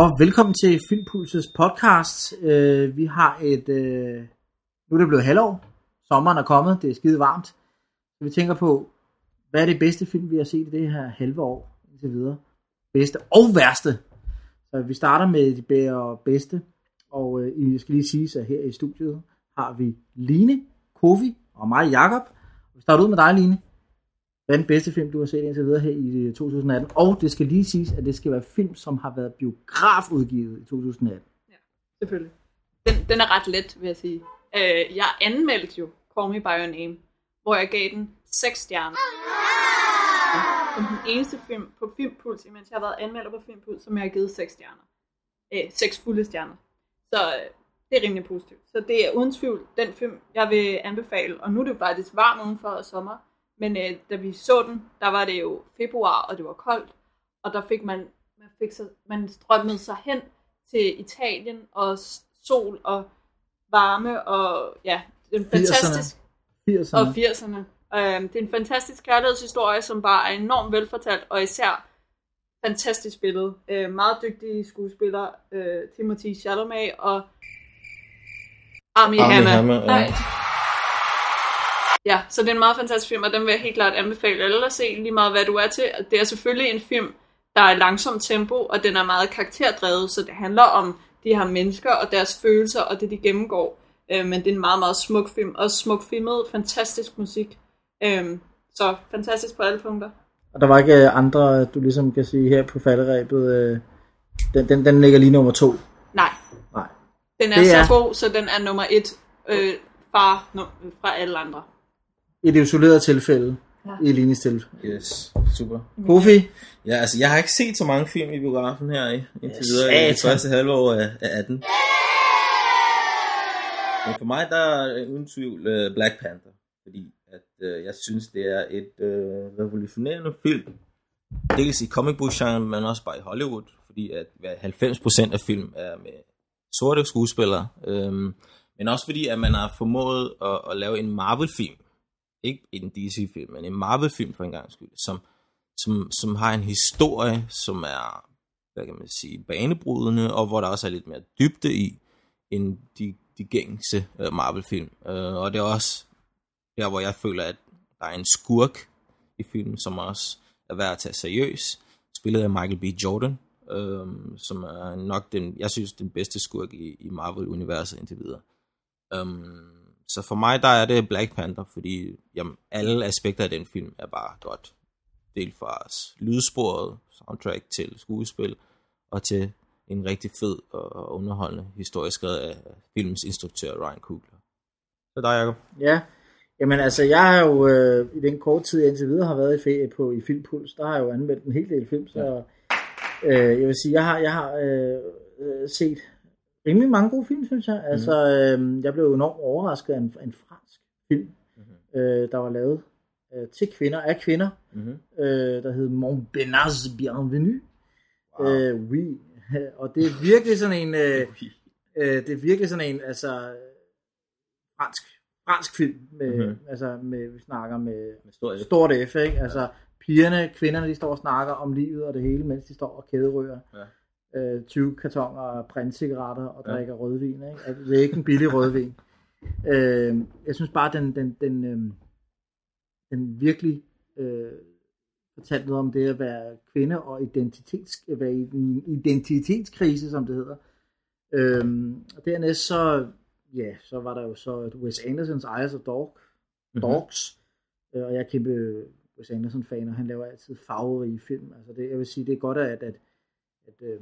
Og velkommen til Filmpulses podcast. Øh, vi har et... Øh, nu er det blevet halvår. Sommeren er kommet. Det er skide varmt. Så vi tænker på, hvad er det bedste film, vi har set i det her halve år indtil videre? Bedste og værste. Så vi starter med de bedre bedste. Og øh, jeg skal lige sige, at her i studiet har vi Line, Kofi og mig, Jakob. Vi starter ud med dig, Line. Hvad er den bedste film, du har set indtil videre her i 2018? Og det skal lige siges, at det skal være film, som har været biografudgivet i 2018. Ja, selvfølgelig. Den, den er ret let, vil jeg sige. Øh, jeg anmeldte jo Call Me By Your Name, hvor jeg gav den 6 stjerner. Som den eneste film på Filmpuls, imens jeg har været anmelder på Filmpuls, som jeg har givet 6 stjerner. Øh, 6 fulde stjerner. Så øh, det er rimelig positivt. Så det er uden tvivl den film, jeg vil anbefale. Og nu er det jo faktisk varmt udenfor og sommer. Men øh, da vi så den, der var det jo februar, og det var koldt. Og der fik man, man, fik så, man strømmede sig hen til Italien, og sol og varme, og ja, det er en fantastisk... 80'erne. Og 80'erne. Øh, det er en fantastisk kærlighedshistorie, som bare er enormt velfortalt, og især fantastisk billede. Øh, meget dygtige skuespillere, øh, Timothy Chalamet og Armie Hammer. Hammer, ja. Nej. Ja, så det er en meget fantastisk film, og den vil jeg helt klart anbefale alle at se, lige meget hvad du er til. Det er selvfølgelig en film, der er langsomt tempo, og den er meget karakterdrevet, så det handler om de her mennesker og deres følelser og det, de gennemgår. Øh, men det er en meget, meget smuk film. Også smuk filmet, fantastisk musik. Øh, så fantastisk på alle punkter. Og der var ikke øh, andre, du ligesom kan sige her på falderæbet. Øh, den, den, den ligger lige nummer to. Nej, Nej. den er, Det så er- god, så den er nummer et øh, fra, no, fra alle andre. I det isolerede tilfælde. Ja. I Lines tilfælde. Yes, super. Kofi? Ja, altså, jeg har ikke set så mange film i biografen her i, indtil Ja, videre i det første halve år af, af 18. Men for mig, der er uden tvivl uh, Black Panther, fordi at, uh, jeg synes, det er et uh, revolutionerende film. Dels i comic book genre, men også bare i Hollywood, fordi at hvad, 90% af film er med sorte skuespillere. Øhm, men også fordi, at man har formået at, at lave en Marvel-film, ikke en DC-film, men en Marvel-film for en gang skyld, som, som, som har en historie, som er, hvad kan man sige, banebrydende, og hvor der også er lidt mere dybde i, end de, de gængse uh, Marvel-film. Uh, og det er også der, hvor jeg føler, at der er en skurk i filmen, som også er værd at tage seriøs. Spillet af Michael B. Jordan, uh, som er nok den, jeg synes, den bedste skurk i, i Marvel-universet indtil videre. Um, så for mig, der er det Black Panther, fordi jamen, alle aspekter af den film er bare godt. Del fra lydsporet, soundtrack til skuespil, og til en rigtig fed og underholdende historie skrevet af filmens instruktør Ryan Coogler. Så der, Jacob. Ja. Jamen altså, jeg har jo øh, i den korte tid, jeg indtil videre har været i, ferie på, i Filmpuls, der har jeg jo anmeldt en hel del film, så øh, jeg vil sige, jeg har, jeg har øh, øh, set rimelig mange gode film, synes jeg. Altså, øh, jeg blev enormt overrasket af en, en fransk film, mm-hmm. øh, der var lavet øh, til kvinder, af kvinder, Mm-hmm. øh, der hed Mon Benaz Bienvenue. Wow. Øh, oui. Og det er virkelig sådan en, øh, øh, det er virkelig sådan en, altså, fransk, fransk film, med, Mhm. mm-hmm. altså, med, vi snakker med Med stor stort F, ikke? Altså, pigerne, kvinderne, de står og snakker om livet og det hele, mens de står og kæderører. Ja. Øh, 20 kartoner af printcigaretter og Ja. drikker rødvin, ikke? Altså, det er ikke en billig rødvin. øh, jeg synes bare, den, den, den, øh, den virkelig øh, fortalte noget om det at være kvinde og identitets, at være i en identitetskrise, som det hedder. Øhm, og dernæst så, ja, så var der jo så Wes Andersons Eyes of Dog, Mhm. Dogs, øh, og jeg er kæmpe Wes Anderson-fan, og han laver altid farverige film. Altså det, jeg vil sige, det er godt, at, at, at øh,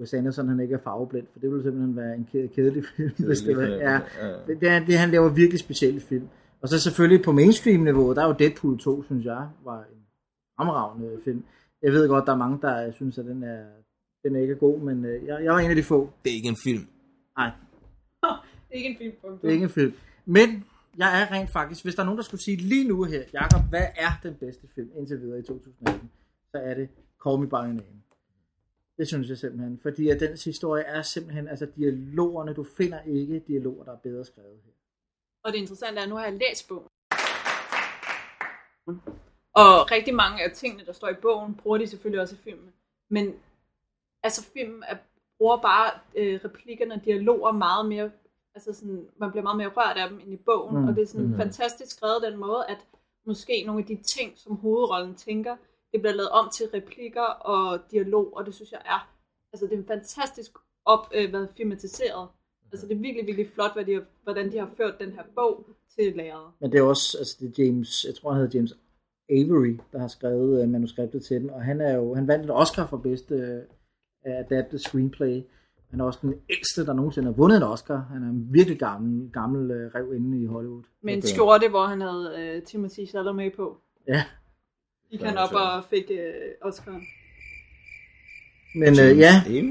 Wes Anderson han ikke er farveblind, for det ville simpelthen være en ked- kedelig film, hvis det var. Ja, det, det, er, det, han laver virkelig specielle film. Og så selvfølgelig på mainstream-niveau, der er jo Deadpool 2, synes jeg, var en fremragende film. Jeg ved godt, der er mange, der synes, at den er, den er ikke er god, men øh, jeg, jeg var en af de få. Det er ikke en film. Nej, Det er ikke en film. det er ikke en film. Men jeg er rent faktisk, hvis der er nogen, der skulle sige lige nu her, Jakob, hvad er den bedste film indtil videre i 2018, så er det Call Me By Your Name. Det synes jeg simpelthen, fordi at dens historie er simpelthen, altså dialogerne, du finder ikke dialoger, der er bedre skrevet her. Og det interessante er, at nu har jeg læst bogen. Og rigtig mange af tingene, der står i bogen, bruger de selvfølgelig også i filmen. Men altså filmen er, bruger bare øh, replikkerne og dialoger meget mere, altså sådan, man bliver meget mere rørt af dem end i bogen, Mm. og det er sådan mm. fantastisk skrevet den måde, at måske nogle af de ting, som hovedrollen tænker, det bliver lavet om til replikker og dialog, og det synes jeg er, altså det er en fantastisk op, øh, været filmatiseret. Altså det er virkelig, virkelig flot, hvad de har, hvordan de har ført den her bog til læreret. Men det er også, altså det er James, jeg tror han hedder James Avery, der har skrevet uh, manuskriptet til den, og han er jo, han vandt en Oscar for bedste uh, adapted screenplay. Han er også den ældste, der nogensinde har vundet en Oscar. Han er en virkelig gammel, gammel uh, rev inde i Hollywood. Med en skjorte, hvor han havde øh, Timothy Chalamet på. Ja, Gik han op og fik øh, Oscar. men uh, ja, Det-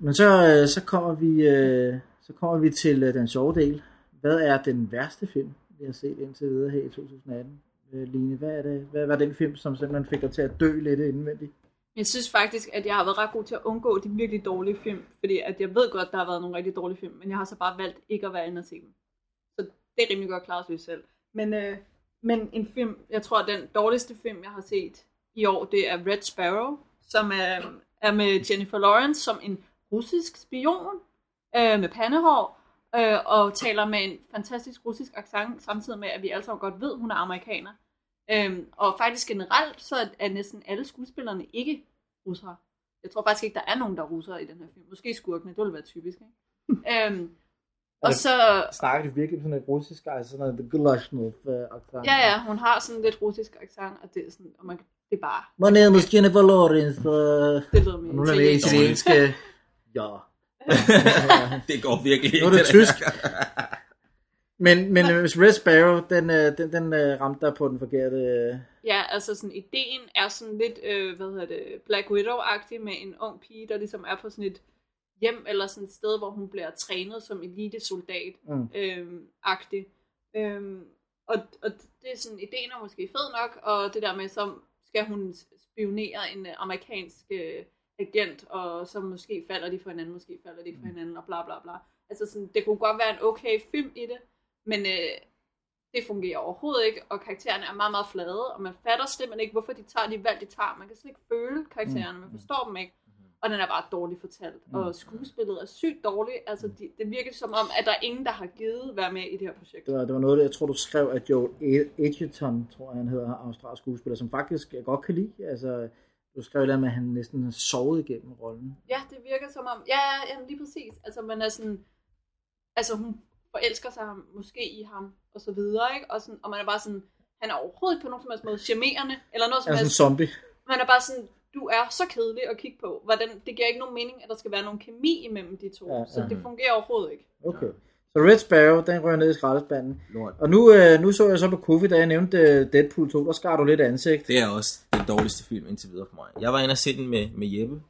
men så, uh, så kommer vi, uh, så kommer vi til uh, den sjove del. Hvad er den værste film, vi har set indtil videre her i 2018? Uh, Line, hvad er det? Hvad var den film, som simpelthen fik dig til at dø lidt indvendigt? Jeg synes faktisk, at jeg har været ret god til at undgå de virkelig dårlige film, fordi at jeg ved godt, der har været nogle rigtig dårlige film, men jeg har så bare valgt ikke at være inde og se dem. Så det er rimelig godt klaret sig selv. Men, øh, men en film, jeg tror, den dårligste film, jeg har set i år, det er Red Sparrow, som er, er med Jennifer Lawrence som en russisk spion øh, med pandehår, øh, og taler med en fantastisk russisk accent, samtidig med, at vi alle sammen godt ved, hun er amerikaner. Øhm, og faktisk generelt, så er næsten alle skuespillerne ikke russere. Jeg tror faktisk ikke, der er nogen, der er russere i den her film. Måske skurkene, det ville være typisk. Ikke? øhm, og det- så, Snakker de virkelig sådan et russisk, altså sådan noget, the Gulashnu accent? ja ja, hun har sådan lidt russisk accent, og det er sådan, og man, det er bare, My name is Jennifer Lawrence. Uh, det lyder mere nu er det italiensk. italienske. Ja. det går virkelig Nu er det tysk. Men, men hvis Red Sparrow, den, øh, den, den øh, ramte dig på den forkerte... øh, Ja, altså sådan, ideen er sådan lidt, øh, hvad hedder det, Black Widow-agtig med en ung pige, der ligesom er på sådan et hjem, eller sådan et sted, hvor hun bliver trænet som elitesoldat, Mm. øhm, agtig. Øhm, og, og det er sådan, ideen er måske fed nok, og det der med, så skal hun spionere en øh, amerikansk øh, agent, og så måske falder de for hinanden, måske falder de for hinanden, og bla bla bla. Altså sådan, det kunne godt være en okay film i det, men øh, det fungerer overhovedet ikke, og karaktererne er meget, meget flade, og man fatter simpelthen ikke, hvorfor de tager de valg, de tager. Man kan slet ikke føle karaktererne, man forstår dem ikke. Og den er bare dårligt fortalt. Og skuespillet er sygt dårligt. Altså, de, det virker som om, at der er ingen, der har givet være med i det her projekt. Det var, det var noget, jeg tror, du skrev, at Joel Edgerton, tror jeg, han hedder, australsk skuespiller, som faktisk jeg godt kan lide. Altså, du skrev der med, at han næsten har sovet igennem rollen. Ja, det virker som om, ja, ja, jamen, lige præcis. Altså, man er sådan, altså hun forelsker sig måske i ham, og så videre, ikke? Og, sådan, og man er bare sådan, han er overhovedet på nogen som helst måde charmerende, eller noget som Han er sådan en helst. zombie. Man er bare sådan, du er så kedelig at kigge på. Hvordan, det giver ikke nogen mening, at der skal være nogen kemi imellem de to. Ja, Ja, så det fungerer overhovedet ikke. Okay. Så Red Sparrow, den rører ned i skraldespanden. Lort. Og nu, øh, nu så jeg så på Kofi, da jeg nævnte øh, Deadpool 2, der skar du lidt ansigt. Det er også den dårligste film indtil videre for mig. Jeg var inde og se den med, med Jeppe,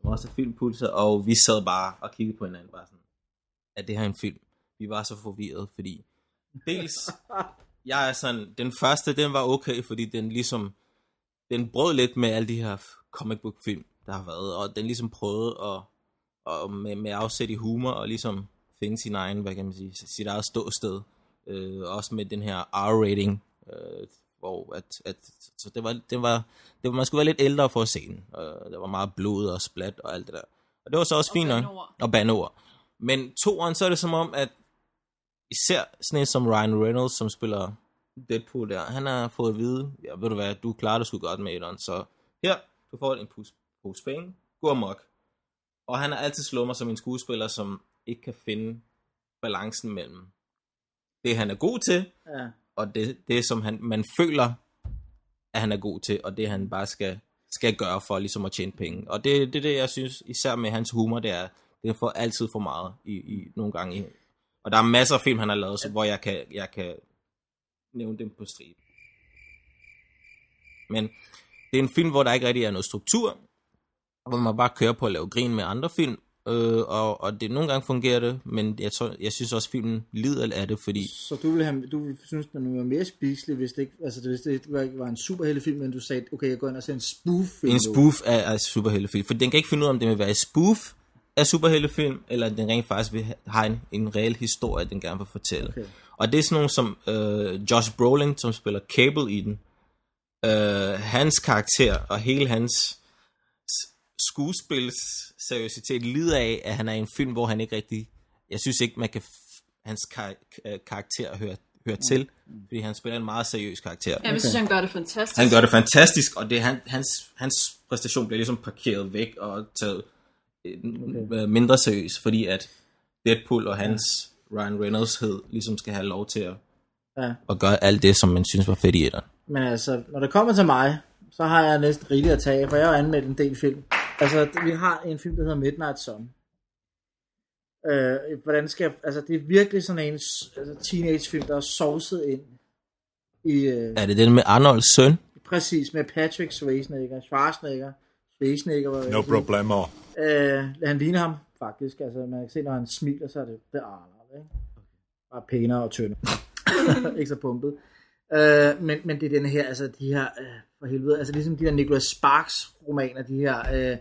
som også er filmpulser, og vi sad bare og kiggede på hinanden, bare sådan, er det her en film? Vi var så forvirret, fordi dels, jeg er sådan, den første, den var okay, fordi den ligesom, den brød lidt med alle de her comic book film, der har været, og den ligesom prøvede at, og med, med afsæt i humor, og ligesom finde sin egen, hvad kan man sige, sit eget ståsted, øh, også med den her R-rating, øh, hvor at, at så det var, det var, det var, man skulle være lidt ældre for at se den. Øh, der var meget blod og splat og alt det der. Og det var så også Og fint nok. Og bandeord. Men toeren, så er det som om, at især sådan en som Ryan Reynolds, som spiller Deadpool der, han har fået at vide, ja, ved du hvad, du klarer det sgu godt med etteren, så her, du får en pose, pose penge, gå amok. Og han har altid slået mig som en skuespiller, som ikke kan finde balancen mellem det, han er god til, Ja. og det, det som han, man føler, at han er god til, og det han bare skal, skal gøre for ligesom at tjene penge. Og det, det er det, jeg synes, især med hans humor, det er, det får altid for meget i, i nogle gange. I, og der er masser af film, han har lavet, så, hvor jeg kan, jeg kan nævne dem på stribe. Men det er en film, hvor der ikke rigtig er noget struktur, hvor man bare kører på at lave grin med andre film, øh, og, og det nogle gange fungerer det, men jeg, tror, jeg synes også, filmen lider af det, fordi Så du ville, have, du ville synes, den var mere spiselig, hvis det ikke, altså, hvis det ikke var, en superheltefilm, men du sagde, okay, jeg går ind og ser en spoof-film. en spoof af, af superheltefilm. For den kan ikke finde ud af, om det vil være en spoof af superheltefilm, eller den rent faktisk vil have en, en reel historie, den gerne vil fortælle. Okay. Og det er sådan nogen som øh, Josh Brolin, som spiller Cable i den. Øh, hans karakter og hele hans skuespils seriøsitet lider af, at han er i en film, hvor han ikke rigtig... Jeg synes ikke, man kan... f- Hans kar- øh, karakter hører, hører til, fordi han spiller en meget seriøs karakter. Jeg synes, han gør det fantastisk. Han gør det fantastisk, og det han, hans, hans præstation bliver ligesom parkeret væk og taget okay. mindre seriøs, fordi at Deadpool og hans Ryan Reynolds hed ligesom skal have lov til at, Ja. at gøre alt det, som man synes var fedt i etteren. Men altså, når det kommer til mig, så har jeg næsten rigeligt at tage, for jeg har anmeldt en del film. Altså, vi har en film, der hedder Midnight Sun. Øh, hvordan skal, altså, det er virkelig sådan en altså, teenagefilm, der er sovset ind i, øh, Er det den med Arnolds søn? præcis med Patrick Schwarzenegger, Schwarzenegger, Schwarzenegger, vil No problemo. Øh, han ligner ham, faktisk. Altså, man kan se, når han smiler, så er det, det er Arnold, ikke? Bare pænere og tyndere. ikke så pumpet. Øh, men, men det er den her, altså de her, øh, for helvede, altså ligesom de der Nicholas Sparks romaner, de her, øh,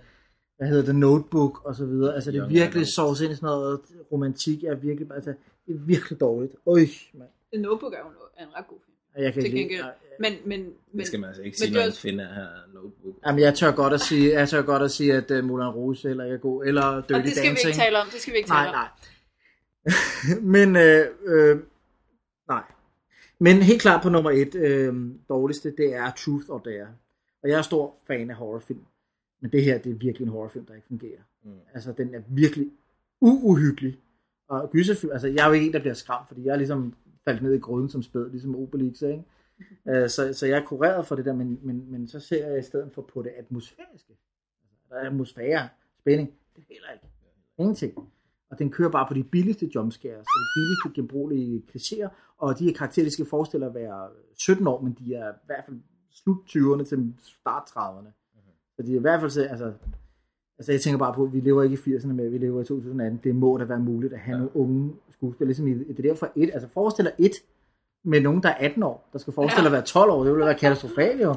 hvad hedder det, Notebook og så videre, altså det er virkelig sovs ind i sådan noget romantik, er virkelig, altså det er virkelig dårligt. Øj, mand. The Notebook er jo en ret god film. Jeg kan Til ikke lide, Men, men, men, Det skal man altså ikke men sige, når er en også- kvinde er her notebook. jamen, jeg tør godt at sige, jeg tør godt at sige, at uh, Moulin Rouge heller ikke er god, eller Dirty og det skal vi Dancing. ikke tale om. Det skal vi ikke Nej, tale om. nej. Men, øh, øh, nej. Men helt klart på nummer et, øh, dårligste, det er Truth or Dare. Og jeg er stor fan af horrorfilm. Men det her, det er virkelig en horrorfilm, der ikke fungerer. Mm. Altså, den er virkelig uuhyggelig. Og gyserfilm, altså, jeg er jo ikke en, der bliver skræmt, fordi jeg er ligesom faldt ned i gryden som spæd, ligesom Obelix, ikke? Øh, så, så jeg er kureret for det der, men, men, men så ser jeg i stedet for på det atmosfæriske. Altså, der er atmosfære, spænding, det er heller ikke. Ingenting. Og den kører bare på de billigste jumpscares, og de billigste genbrugelige klichéer, og de her karakterer, de skal forestille at være 17 år, men de er i hvert fald slut 20'erne til start 30'erne. Så de er i hvert fald, så- altså, altså jeg tænker bare på, at vi lever ikke i 80'erne med, vi lever i 2018. Det må da være muligt at have ja. nogle unge skuespillere, ligesom i, det er derfor et, altså forestiller et med nogen, der er 18 år, der skal forestille at være 12 år, det ville være katastrofalt jo.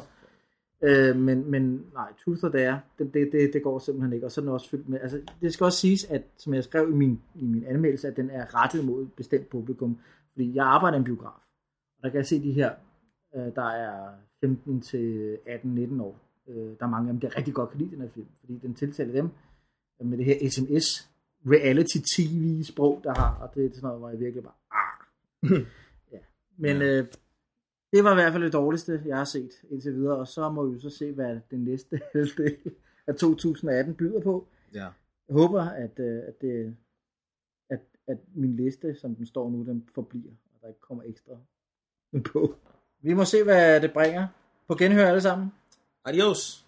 Øh, men, men nej, Truth or Dare, det, det, det, det går simpelthen ikke, og så er den også fyldt med, altså det skal også siges, at som jeg skrev i min, i min anmeldelse, at den er rettet mod et bestemt publikum, fordi jeg arbejder i en biograf, og der kan jeg se de her, øh, der er 15 til 18-19 år, øh, der er mange af dem, der rigtig godt kan lide den her film, fordi den tiltaler dem med det her sms, reality tv sprog, der har, og det er sådan noget, hvor jeg virkelig bare, ah. ja. Men Ja. øh, det var i hvert fald det dårligste, jeg har set indtil videre, og så må vi så se, hvad den næste halvdel af 2018 byder på. Ja. Jeg håber, at, øh, at, det, at, at min liste, som den står nu, den forbliver, og der ikke kommer ekstra på. Vi må se, hvad det bringer. På genhør alle sammen. Adios!